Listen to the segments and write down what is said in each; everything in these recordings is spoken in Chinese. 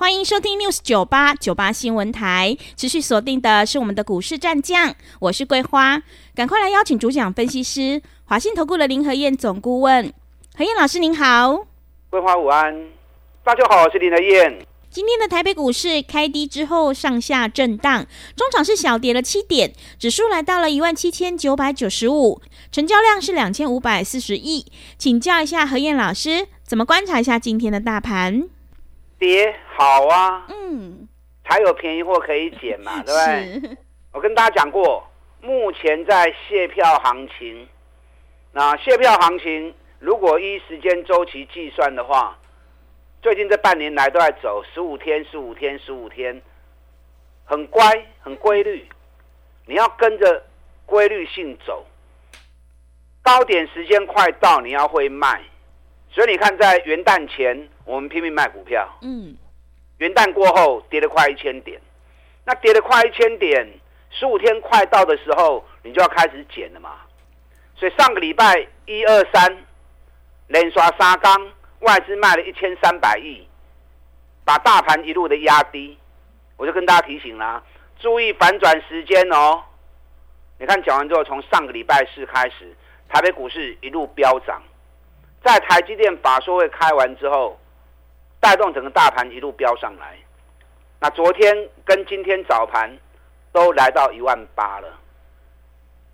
欢迎收听 News 九八九八新闻台，持续锁定的是我们的股市战将，我是桂花，赶快来邀请主讲分析师华信投顾的林和燕总顾问，何燕老师您好，桂花午安，大家好，我是林和燕。今天的台北股市开低之后上下震荡，中场是小跌了七点，指数来到了一万七千九百九十五，成交量是两千五百四十亿。请教一下何燕老师，怎么观察一下今天的大盘？跌好啊，嗯，才有便宜货可以捡嘛，对不对？我跟大家讲过，目前在卸票行情，那卸票行情如果依时间周期计算的话。最近这半年来都在走十五天、十五天、十五天，很乖、很规律。你要跟着规律性走，高点时间快到，你要会卖。所以你看，在元旦前我们拼命卖股票，嗯，元旦过后跌了快一千点，那跌了快一千点，十五天快到的时候，你就要开始减了嘛。所以上个礼拜一二三连刷沙缸。外资卖了一千三百亿，把大盘一路的压低，我就跟大家提醒啦，注意反转时间哦。你看讲完之后，从上个礼拜四开始，台北股市一路飙涨，在台积电法说会开完之后，带动整个大盘一路飙上来。那昨天跟今天早盘都来到一万八了。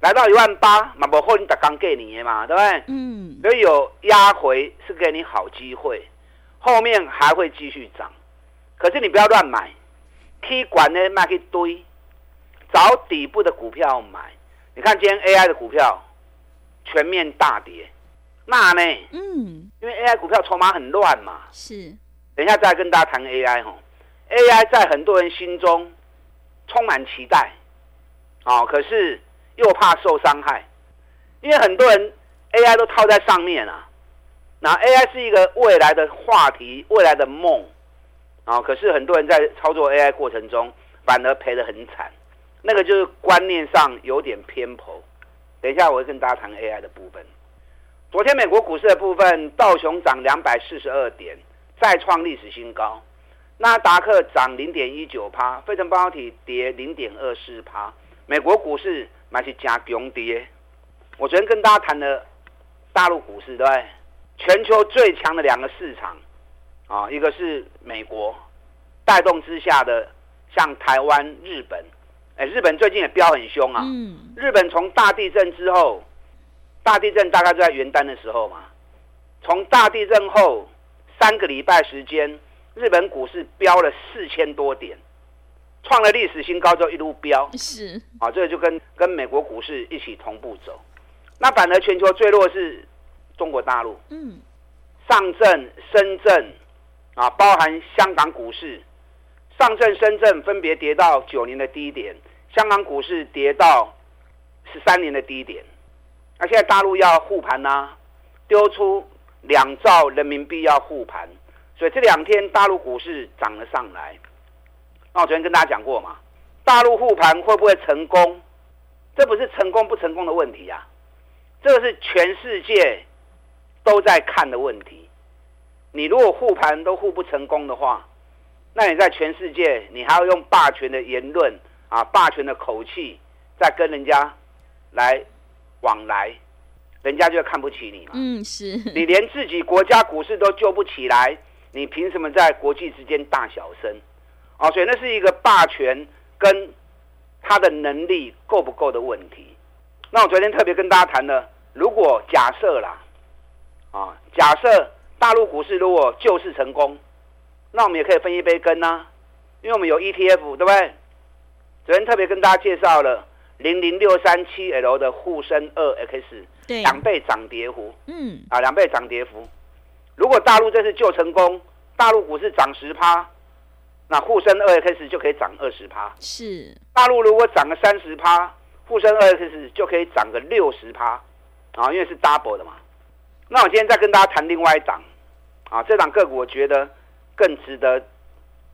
来到一万八，嘛不后你打刚给你的嘛，对不对？嗯。所以有压回是给你好机会，后面还会继续涨。可是你不要乱买，踢管呢卖一堆，找底部的股票买。你看今天 AI 的股票全面大跌，那呢？嗯。因为 AI 股票筹码很乱嘛。是。等一下再跟大家谈 AI 哈，AI 在很多人心中充满期待，哦，可是。又怕受伤害，因为很多人 AI 都套在上面啊。那 AI 是一个未来的话题，未来的梦啊。可是很多人在操作 AI 过程中，反而赔得很惨。那个就是观念上有点偏颇。等一下我会跟大家谈 AI 的部分。昨天美国股市的部分，道琼涨两百四十二点，再创历史新高。纳达克涨零点一九趴，费城半导体跌零点二四趴。美国股市。买是加强跌。我昨天跟大家谈了大陆股市，对不对？全球最强的两个市场啊，一个是美国带动之下的，像台湾、日本。哎，日本最近也飙很凶啊。嗯。日本从大地震之后，大地震大概就在元旦的时候嘛。从大地震后三个礼拜时间，日本股市飙了四千多点。创了历史新高之后一路飙，是啊，这个就跟跟美国股市一起同步走。那反而全球最弱是中国大陆，嗯，上证、深圳啊，包含香港股市，上证、深圳分别跌到九年的低点，香港股市跌到十三年的低点。那现在大陆要护盘呐，丢出两兆人民币要护盘，所以这两天大陆股市涨了上来。那我昨天跟大家讲过嘛，大陆护盘会不会成功？这不是成功不成功的问题啊，这个是全世界都在看的问题。你如果护盘都护不成功的话，那你在全世界你还要用霸权的言论啊、霸权的口气再跟人家来往来，人家就看不起你嘛。嗯，是。你连自己国家股市都救不起来，你凭什么在国际之间大小声？哦，所以那是一个霸权跟他的能力够不够的问题。那我昨天特别跟大家谈了，如果假设啦，啊，假设大陆股市如果救市成功，那我们也可以分一杯羹呐，因为我们有 ETF，对不对？昨天特别跟大家介绍了零零六三七 L 的沪深二 X，对，两倍涨跌幅，嗯，啊，两倍涨跌幅。如果大陆这次救成功，大陆股市涨十趴。那沪深二 X 就可以涨二十趴，是大陆如果涨个三十趴，沪深二 X 就可以涨个六十趴啊，因为是 double 的嘛。那我今天再跟大家谈另外一档啊，这档个股我觉得更值得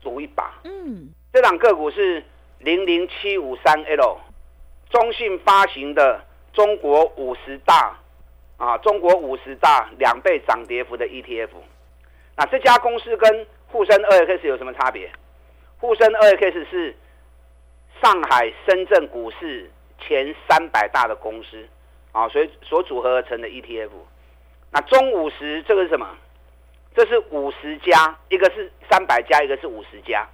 赌一把。嗯，这档个股是零零七五三 L，中信发行的中国五十大啊，中国五十大两倍涨跌幅的 ETF。那这家公司跟沪深二 X 有什么差别？沪深二 X 是上海、深圳股市前三百大的公司啊，所以所组合而成的 ETF。那中五十这个是什么？这是五十家，一个是三百家，一个是五十家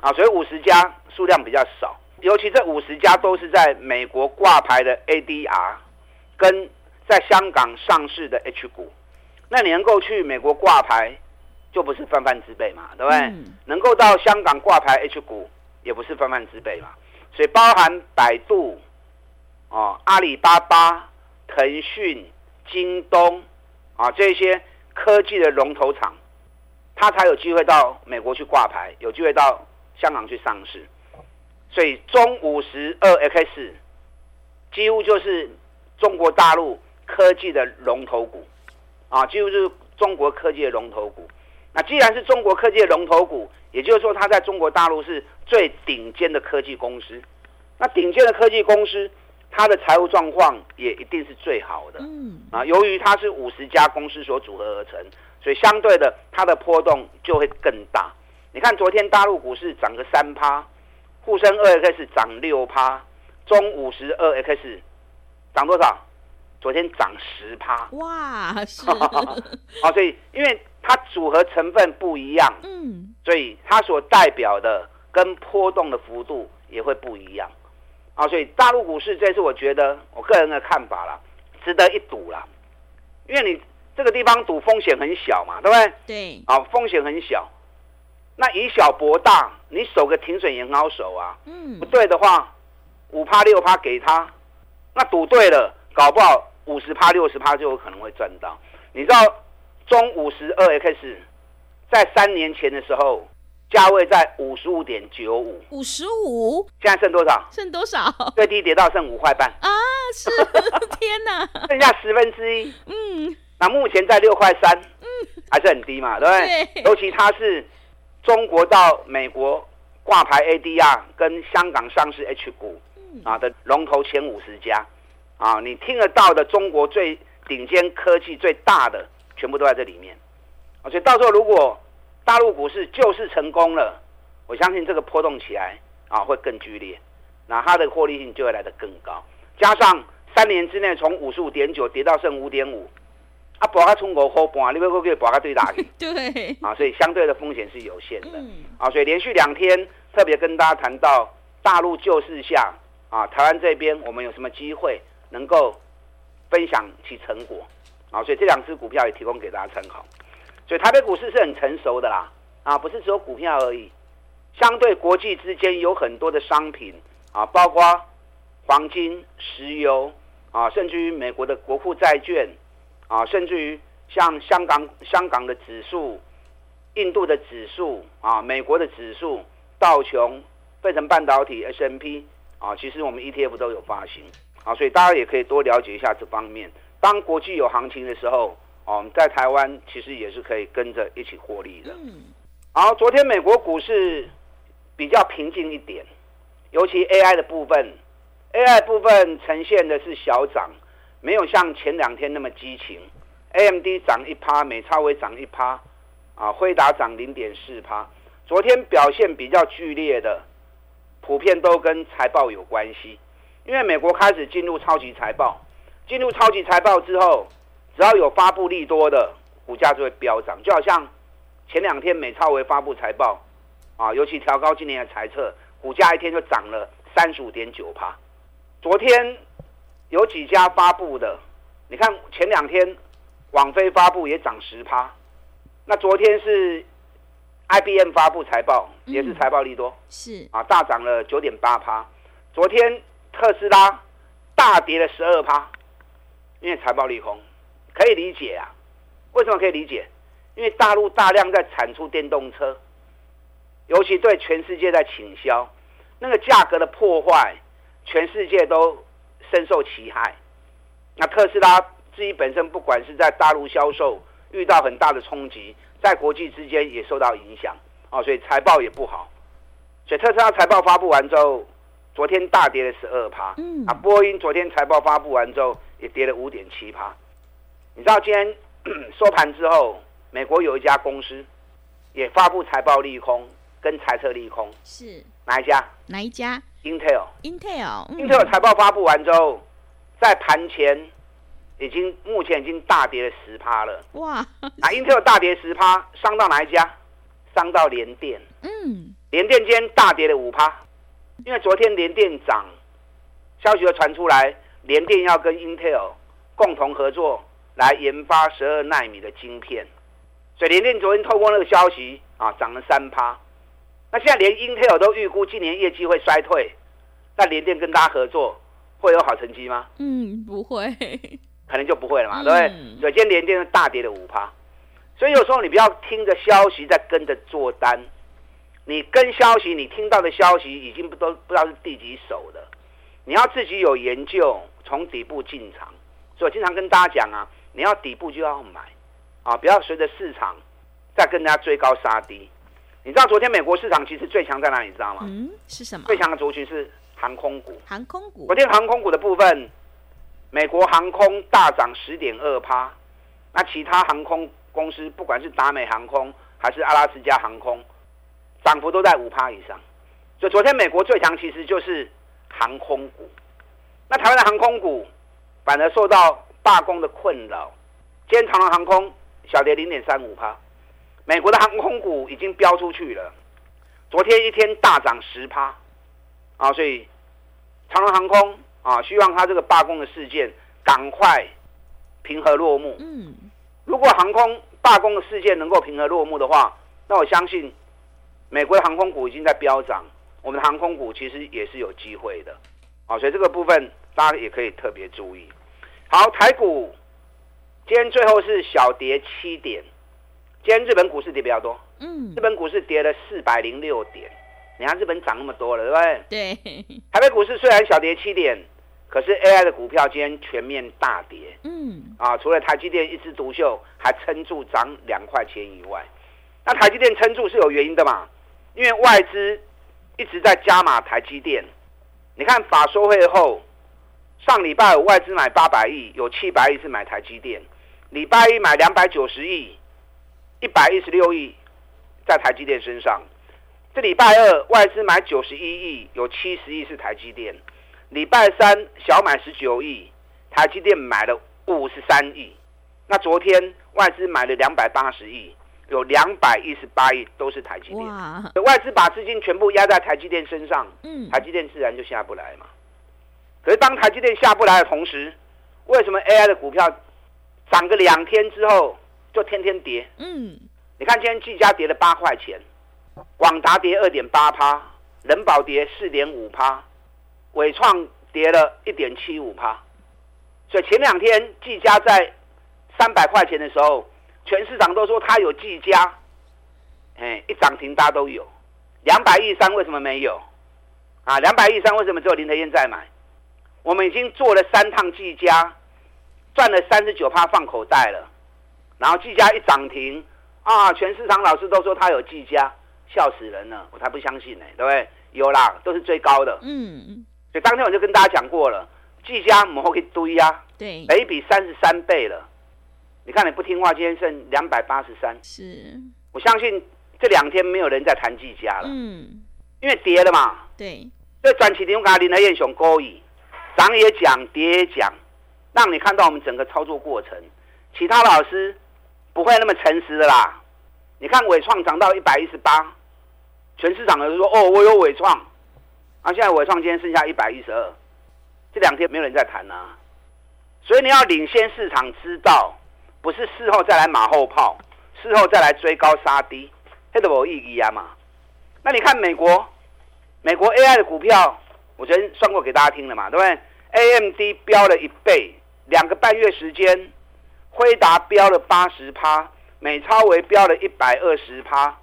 啊，所以五十家数量比较少。尤其这五十家都是在美国挂牌的 ADR，跟在香港上市的 H 股。那你能够去美国挂牌？就不是泛泛之辈嘛，对不对？嗯、能够到香港挂牌 H 股，也不是泛泛之辈嘛。所以包含百度、哦、阿里巴巴、腾讯、京东啊这些科技的龙头厂，它才有机会到美国去挂牌，有机会到香港去上市。所以中五十二 X 几乎就是中国大陆科技的龙头股啊，几乎就是中国科技的龙头股。那既然是中国科技的龙头股，也就是说，它在中国大陆是最顶尖的科技公司。那顶尖的科技公司，它的财务状况也一定是最好的。嗯。啊，由于它是五十家公司所组合而成，所以相对的，它的波动就会更大。你看，昨天大陆股市涨个三趴，沪深二 X 涨六趴，中五十二 X 涨多少？昨天涨十趴。哇，是。好，所以因为。它组合成分不一样，嗯，所以它所代表的跟波动的幅度也会不一样，啊，所以大陆股市这次我觉得我个人的看法啦，值得一赌啦，因为你这个地方赌风险很小嘛，对不对？对，啊，风险很小，那以小博大，你守个停损也很好守啊，嗯，不对的话，五趴六趴给他，那赌对了，搞不好五十趴六十趴就有可能会赚到，你知道？中五十二 X，在三年前的时候，价位在五十五点九五，五十五，现在剩多少？剩多少？最低跌到剩五块半啊！是 天哪，剩下十分之一。嗯，那目前在六块三，嗯，还是很低嘛，对不对？对，尤其它是中国到美国挂牌 ADR 跟香港上市 H 股啊的龙头前五十家啊，你听得到的中国最顶尖科技最大的。全部都在这里面，所以到时候如果大陆股市救市成功了，我相信这个波动起来啊会更剧烈，那它的获利性就会来得更高。加上三年之内从五十五点九跌到剩五点五，啊，博它冲过后半，你会不会博它最大？对，啊，所以相对的风险是有限的。啊，所以连续两天特别跟大家谈到大陆救市下啊，台湾这边我们有什么机会能够分享其成果？啊，所以这两只股票也提供给大家参考。所以台北股市是很成熟的啦，啊，不是只有股票而已，相对国际之间有很多的商品啊，包括黄金、石油啊，甚至于美国的国库债券啊，甚至于像香港香港的指数、印度的指数啊、美国的指数、道琼、费城半导体、S M P 啊，其实我们 ETF 都有发行啊，所以大家也可以多了解一下这方面。当国际有行情的时候，哦，在台湾其实也是可以跟着一起获利的。嗯，好，昨天美国股市比较平静一点，尤其 AI 的部分，AI 部分呈现的是小涨，没有像前两天那么激情。AMD 涨一趴，美超微涨一趴，啊，辉达涨零点四趴。昨天表现比较剧烈的，普遍都跟财报有关系，因为美国开始进入超级财报。进入超级财报之后，只要有发布利多的，股价就会飙涨。就好像前两天美超微发布财报，啊，尤其调高今年的财测，股价一天就涨了三十五点九趴。昨天有几家发布的，你看前两天网飞发布也涨十趴，那昨天是 IBM 发布财报，也是财报利多，是啊，大涨了九点八趴。昨天特斯拉大跌了十二趴。因为财报利空，可以理解啊。为什么可以理解？因为大陆大量在产出电动车，尤其对全世界在倾销，那个价格的破坏，全世界都深受其害。那特斯拉自己本身，不管是在大陆销售遇到很大的冲击，在国际之间也受到影响啊，所以财报也不好。所以特斯拉财报发布完之后，昨天大跌了十二趴。嗯。啊，波音昨天财报发布完之后也跌了五点七趴。你知道今天 收盘之后，美国有一家公司也发布财报利空，跟财测利空。是。哪一家？哪一家？Intel。Intel。Intel 财报发布完之后，在盘前已经目前已经大跌了十趴了。哇！啊，Intel 大跌十趴，伤到哪一家？伤到联电。嗯。联电今天大跌了五趴，因为昨天联电涨，消息又传出来，联电要跟 Intel 共同合作来研发十二纳米的晶片，所以联电昨天透过那个消息啊涨了三趴。那现在连 Intel 都预估今年业绩会衰退，那联电跟大家合作会有好成绩吗？嗯，不会，可能就不会了嘛，嗯、对不对？所以今天联电大跌了五趴，所以有时候你不要听着消息在跟着做单。你跟消息，你听到的消息已经不都不知道是第几手的，你要自己有研究，从底部进场。所以我经常跟大家讲啊，你要底部就要买，啊，不要随着市场再跟人家追高杀低。你知道昨天美国市场其实最强在哪里？你知道吗？嗯，是什么？最强的族群是航空股。航空股。昨天航空股的部分，美国航空大涨十点二趴，那其他航空公司，不管是达美航空还是阿拉斯加航空。涨幅都在五趴以上，所以昨天美国最强其实就是航空股。那台湾的航空股反而受到罢工的困扰，今天长荣航空小跌零点三五趴。美国的航空股已经飙出去了，昨天一天大涨十趴啊！所以长荣航空啊，希望它这个罢工的事件赶快平和落幕。嗯，如果航空罢工的事件能够平和落幕的话，那我相信。美国的航空股已经在飙涨，我们的航空股其实也是有机会的，啊，所以这个部分大家也可以特别注意。好，台股今天最后是小跌七点，今天日本股市跌比较多，嗯，日本股市跌了四百零六点，你看日本涨那么多了，对不对？对。台北股市虽然小跌七点，可是 AI 的股票今天全面大跌，嗯，啊，除了台积电一枝独秀还撑住涨两块钱以外，那台积电撑住是有原因的嘛？因为外资一直在加码台积电，你看法说会后，上礼拜有外资买八百亿，有七百亿是买台积电，礼拜一买两百九十亿，一百一十六亿在台积电身上。这礼拜二外资买九十一亿，有七十亿是台积电，礼拜三小买十九亿，台积电买了五十三亿。那昨天外资买了两百八十亿。有两百一十八亿都是台积电，外资把资金全部压在台积电身上，嗯，台积电自然就下不来嘛。可是当台积电下不来的同时，为什么 AI 的股票涨个两天之后就天天跌？嗯，你看今天技嘉跌了八块钱，广达跌二点八趴，人保跌四点五趴，伟创跌了一点七五趴。所以前两天技嘉在三百块钱的时候。全市场都说它有技嘉，哎，一涨停大家都有。两百亿三为什么没有？啊，两百亿三为什么只有林德燕在买？我们已经做了三趟技嘉，赚了三十九趴放口袋了。然后技嘉一涨停，啊，全市场老师都说他有技嘉，笑死人了，我才不相信呢，对不对？有啦，都是最高的。嗯。所以当天我就跟大家讲过了，技嘉我们可以堆呀，对，每比三十三倍了。你看你不听话，今天剩两百八十三。是，我相信这两天没有人在谈技嘉了。嗯，因为跌了嘛。对。所以短期你我跟林和彦雄勾引，涨也讲，跌也讲，让你看到我们整个操作过程。其他老师不会那么诚实的啦。你看纬创涨到一百一十八，全市场的人说哦，我有纬创。啊，现在纬创今天剩下一百一十二，这两天没有人在谈啊。所以你要领先市场，知道。不是事后再来马后炮，事后再来追高杀低，这都没意义啊嘛。那你看美国，美国 AI 的股票，我昨天算过给大家听了嘛，对不对？AMD 飙了一倍，两个半月时间，辉达飙了八十趴，美超维飙了一百二十趴。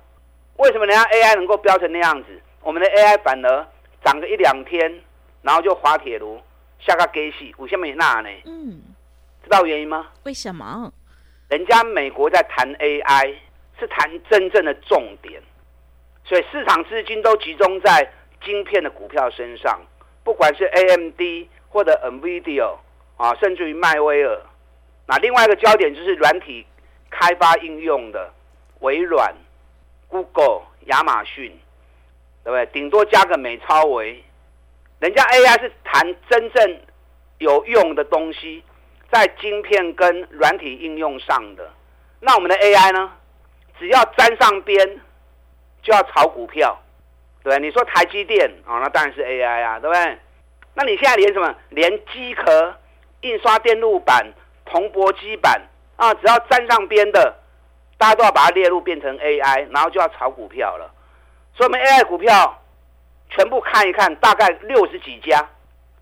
为什么人家 AI 能够飙成那样子？我们的 AI 反而涨个一两天，然后就滑铁卢，下个给戏，为什么那呢？嗯，知道原因吗？为什么？人家美国在谈 AI，是谈真正的重点，所以市场资金都集中在晶片的股票身上，不管是 AMD 或者 NVIDIA 啊，甚至于迈威尔。那另外一个焦点就是软体开发应用的微软、Google、亚马逊，对不对？顶多加个美超微。人家 AI 是谈真正有用的东西，在晶片跟软体应用上的。那我们的 AI 呢？只要沾上边，就要炒股票，对不对？你说台积电啊、哦，那当然是 AI 啊，对不对？那你现在连什么？连机壳、印刷电路板、铜箔基板啊，只要沾上边的，大家都要把它列入变成 AI，然后就要炒股票了。所以我们 AI 股票。全部看一看，大概六十几家，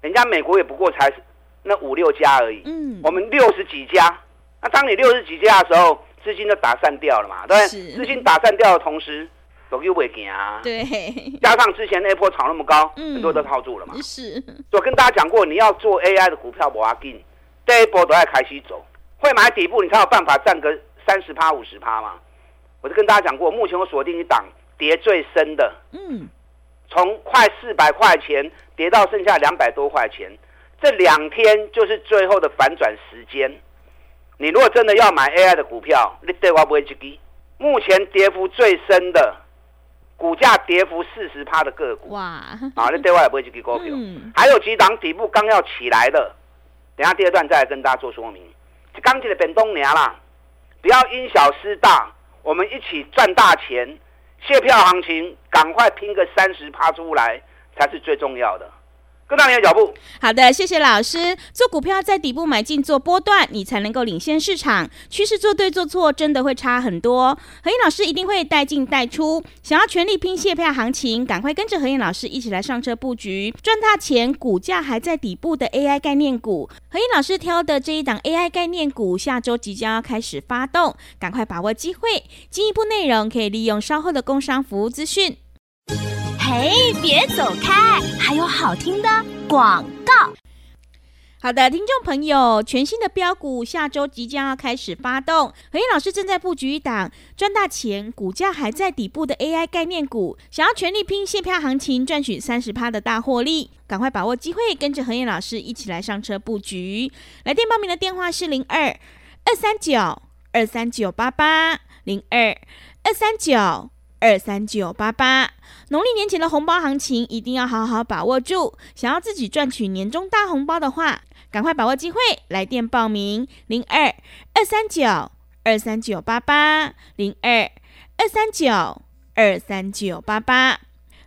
人家美国也不过才那五六家而已。嗯，我们六十几家，那当你六十几家的时候，资金就打散掉了嘛，对不对？资金打散掉的同时，都又会行啊。对，加上之前那波炒那么高，嗯、很多都套住了嘛。是，我跟大家讲过，你要做 AI 的股票，不要紧，第一波都要开始走，会买底部，你才有办法赚个三十趴、五十趴嘛。我就跟大家讲过，目前我锁定一档跌最深的，嗯。从快四百块钱跌到剩下两百多块钱，这两天就是最后的反转时间。你如果真的要买 AI 的股票，你对我不会去给。目前跌幅最深的，股价跌幅四十趴的个股，哇！啊，你对我也不会去给股票。嗯。还有几档底部刚要起来的，等下第二段再来跟大家做说明。刚进的本东娘啦，不要因小失大，我们一起赚大钱。蟹票行情，赶快拼个三十趴出来，才是最重要的。跟上你的脚步。好的，谢谢老师。做股票在底部买进做波段，你才能够领先市场。趋势做对做错，真的会差很多。和彦老师一定会带进带出。想要全力拼谢票行情，赶快跟着和彦老师一起来上车布局，赚大钱。股价还在底部的 AI 概念股，和彦老师挑的这一档 AI 概念股，下周即将要开始发动，赶快把握机会。进一步内容可以利用稍后的工商服务资讯。嘿，别走开！还有好听的广告。好的，听众朋友，全新的标股下周即将要开始发动。何燕老师正在布局一档赚大钱、股价还在底部的 AI 概念股，想要全力拼现票行情，赚取三十趴的大获利，赶快把握机会，跟着何燕老师一起来上车布局。来电报名的电话是零二二三九二三九八八零二二三九。二三九八八，农历年前的红包行情一定要好好把握住。想要自己赚取年终大红包的话，赶快把握机会，来电报名零二二三九二三九八八零二二三九二三九八八。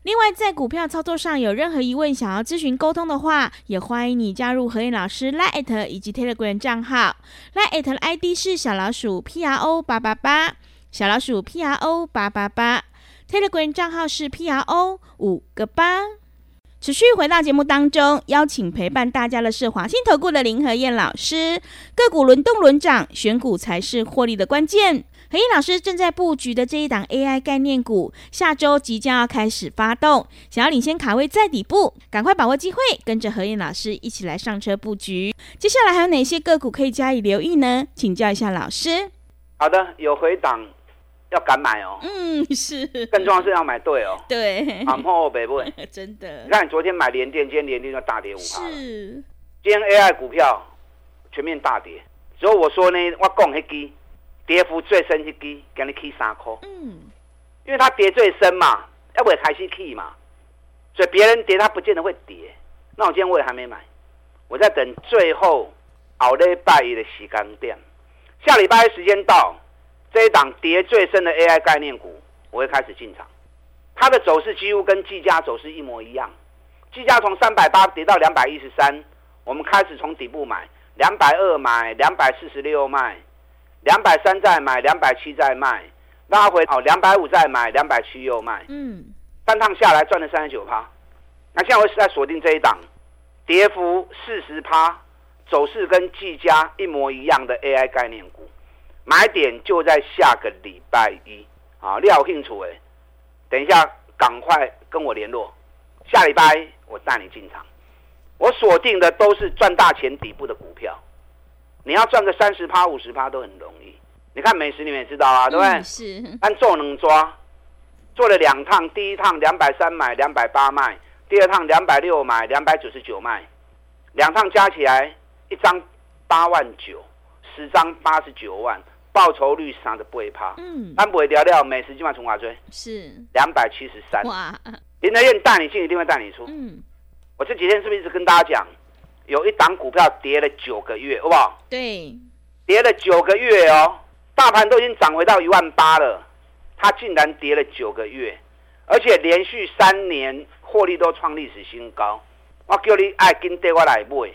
另外，在股票操作上有任何疑问，想要咨询沟通的话，也欢迎你加入何燕老师 Line@ 以及 Telegram 账号，Line@ 的 ID 是小老鼠 P R O 八八八。小老鼠 P R O 八八八，Telegram 账号是 P R O 五个八。持续回到节目当中，邀请陪伴大家的是华信投顾的林和燕老师。个股轮动轮涨，选股才是获利的关键。和燕老师正在布局的这一档 AI 概念股，下周即将要开始发动，想要领先卡位在底部，赶快把握机会，跟着和燕老师一起来上车布局。接下来还有哪些个股可以加以留意呢？请教一下老师。好的，有回档。要敢买哦，嗯，是，更重要是要买对哦，对，好后北部，真的，你看你昨天买联电，今天联电就大跌五趴，是，今天 AI 股票全面大跌，所以我说呢，我讲那支跌幅最深一支，给你起三块，嗯，因为它跌最深嘛，要不也开始起嘛，所以别人跌它不见得会跌，那我今天我也还没买，我在等最后后礼拜一的时间点，下礼拜一时间到。这一档跌最深的 AI 概念股，我会开始进场。它的走势几乎跟技嘉走势一模一样。技嘉从三百八跌到两百一十三，我们开始从底部买，两百二买，两百四十六卖，两百三再买，两百七再卖，拉回哦，两百五再买，两百七又卖。嗯，三趟下来赚了三十九趴。那现在我是在锁定这一档，跌幅四十趴，走势跟技嘉一模一样的 AI 概念股。买点就在下个礼拜一啊，你有兴楚诶，等一下赶快跟我联络，下礼拜我带你进场。我锁定的都是赚大钱底部的股票。你要赚个三十趴、五十趴都很容易。你看美食，你们也知道啊，对不对？嗯、是。按做能抓，做了两趟，第一趟两百三买，两百八卖；第二趟两百六买，两百九十九卖。两趟加起来，一张八万九，十张八十九万，报酬率三十八趴。嗯。但不会掉掉，美食今晚从哪追？是。两百七十三。哇。林德燕带你进，一定会带你出。嗯。我这几天是不是一直跟大家讲？有一档股票跌了九个月，好不好？对，跌了九个月哦，大盘都已经涨回到一万八了，它竟然跌了九个月，而且连续三年获利都创历史新高。我叫你爱跟对我来买，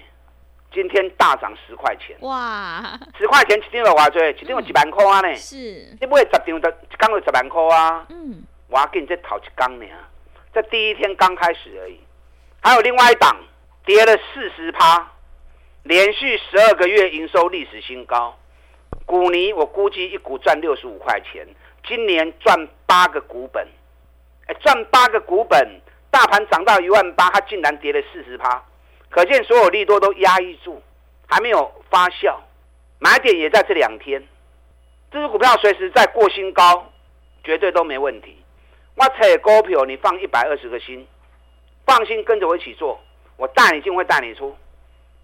今天大涨十块钱，哇，十块钱一张有多少？一张有几万块啊？呢？是，你买十张就一缸有十万块啊？嗯，我要给你再讨一缸呢，这第一天刚开始而已，还有另外一档。跌了四十趴，连续十二个月营收历史新高。股尼我估计一股赚六十五块钱，今年赚八个股本，哎，赚八个股本，大盘涨到一万八，它竟然跌了四十趴，可见所有利多都压抑住，还没有发酵，买点也在这两天。这支股票随时再过新高，绝对都没问题。我扯股票，你放一百二十个心，放心跟着我一起做。我带你进，会带你出，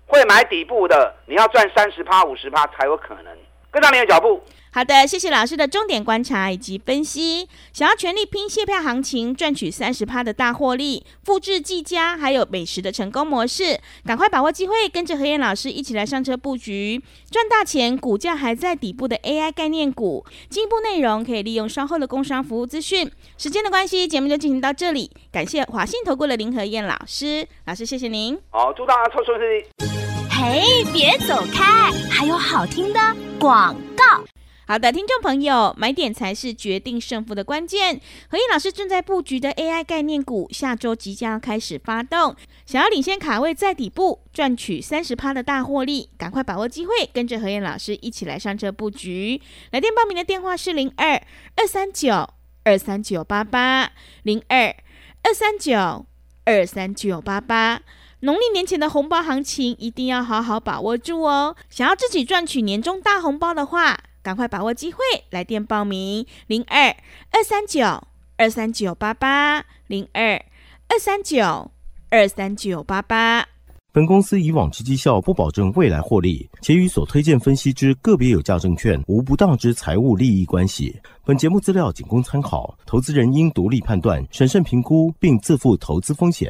会买底部的，你要赚三十趴、五十趴才有可能跟上你的脚步。好的，谢谢老师的重点观察以及分析。想要全力拼卸票行情，赚取三十趴的大获利，复制技嘉还有美食的成功模式，赶快把握机会，跟着何燕老师一起来上车布局，赚大钱。股价还在底部的 AI 概念股，进一步内容可以利用稍后的工商服务资讯。时间的关系，节目就进行到这里，感谢华信投顾的林和燕老师，老师谢谢您。好，祝大家抽顺利。哎，别走开，还有好听的广告。好的，听众朋友，买点才是决定胜负的关键。何燕老师正在布局的 AI 概念股，下周即将开始发动，想要领先卡位在底部，赚取三十趴的大获利，赶快把握机会，跟着何燕老师一起来上车布局。来电报名的电话是零二二三九二三九八八零二二三九二三九八八。农历年前的红包行情一定要好好把握住哦！想要自己赚取年终大红包的话，赶快把握机会，来电报名零二二三九二三九八八零二二三九二三九八八。本公司以往之绩效不保证未来获利，且与所推荐分析之个别有价证券无不当之财务利益关系。本节目资料仅供参考，投资人应独立判断、审慎评估，并自负投资风险。